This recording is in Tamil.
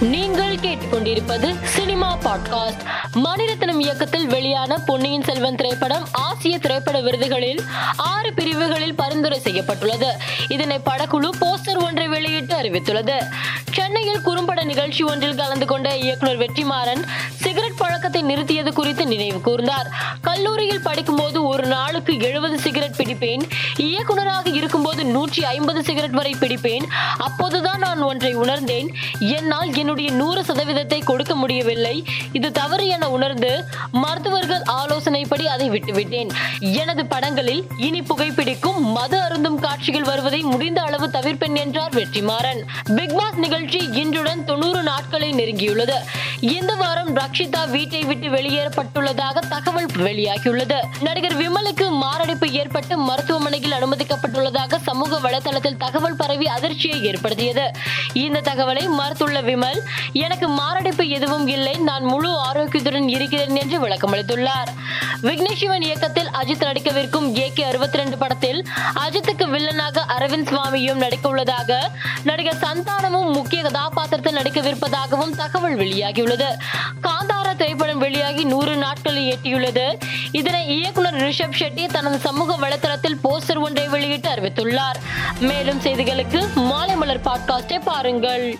நீங்கள் கேட்டுக்கொண்டிருப்பது சினிமா பாட்காஸ்ட். மணிரத்னம் இயக்கத்தில் வெளியான பொன்னியின் செல்வன் திரைப்படம் ஆசிய திரைப்பட விருதுகளில் ஆறு பிரிவுகளில் பரிந்துரை செய்யப்பட்டுள்ளது. இதனை படக்குழு போஸ்டர் ஒன்றை வெளியிட்டு அறிவித்துள்ளது. சென்னையில் குறும்பட நிகழ்ச்சி ஒன்றில் கலந்து கொண்ட இயக்குனர் வெற்றிமாறன் சிகரெட் பழக்கத்தை நிறுத்தியது குறித்து நினைவு கூர்ந்தார். கல்லூரியில் படிக்கும்போது ஒரு நாளுக்கு எழுபது சிகரெட் பிடிப்பேன். இயக்குநராக இருக்கும்போது நூற்றி ஐம்பது சிகரெட் வரை பிடிப்பேன். அப்போதுதான் நான் ஒன்றை உணர்ந்தேன். என்னால் என்னுடைய நூறு சதவீதத்தை கொடுக்க முடியவில்லை. இது தவறு என உணர்ந்து மருத்துவர்கள் ஆலோசனைப்படி அதை விட்டுவிட்டேன். எனது படங்களில் இனி புகைப்பிடிக்கும் மது அருந்தும் காட்சிகள் வருவதை முடிந்த அளவு தவிர்ப்பேன் என்றார் வெற்றிமாறன். பிக்பாஸ் நிகழ்ச்சி இன்றுடன் தொண்ணூறு நாட்களை நெருங்கியுள்ளது. இந்த வாரம் ரக்ஷிதா வீட்டை விட்டு வெளியேறப்பட்டுள்ளதாக தகவல் வெளியாகியுள்ளது. நடிகர் விமலுக்கு மாரடைப்பு ஏற்பட்டு மருத்துவமனையில் அனுமதிக்கப்பட்டுள்ளதாக சமூக வலைதளத்தில் தகவல் பரவி அதிர்ச்சியை ஏற்படுத்தியது. இந்த தகவலை மறுத்துள்ள விமல் எனக்கு மாரடைப்பு எதுவும் இல்லை நான் முழு ஆரோக்கியத்துடன் இருக்கிறேன் என்று விளக்கமளித்துள்ளார். விக்னேஷ் சிவன் இயக்கத்தில் அஜித் நடிக்கவிருக்கும் ஏ கே அறுபத்தி ரெண்டு படத்தில் அஜித்துக்கு வில்லனாக அரவிந்த் சுவாமியும் நடிக்க உள்ளதாக நடிகர் சந்தானமும் முக்கிய கதாபாத்திரத்தில் நடிக்கவிருப்பதாகவும் தகவல் வெளியாகியுள்ளது. காந்தாரா திரைப்படம் வெளியாகி நூறு நாட்களை எட்டியுள்ளது. இதனை இயக்குனர் ரிஷப் ஷெட்டி தனது சமூக வலைதளத்தில் போஸ்டர் ஒன்றை வெளியிட்டு அறிவித்துள்ளார். மேலும் செய்திகளுக்கு மாலை மலர் பாட்காஸ்டை பாருங்கள்.